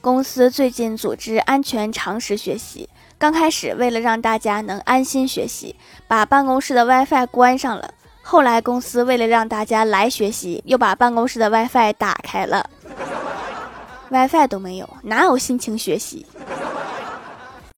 公司最近组织安全常识学习刚开始为了让大家能安心学习把办公室的 wifi 关上了。后来公司为了让大家来学习又把办公室的 wifi 打开了。Wifi 都没有哪有心情学习？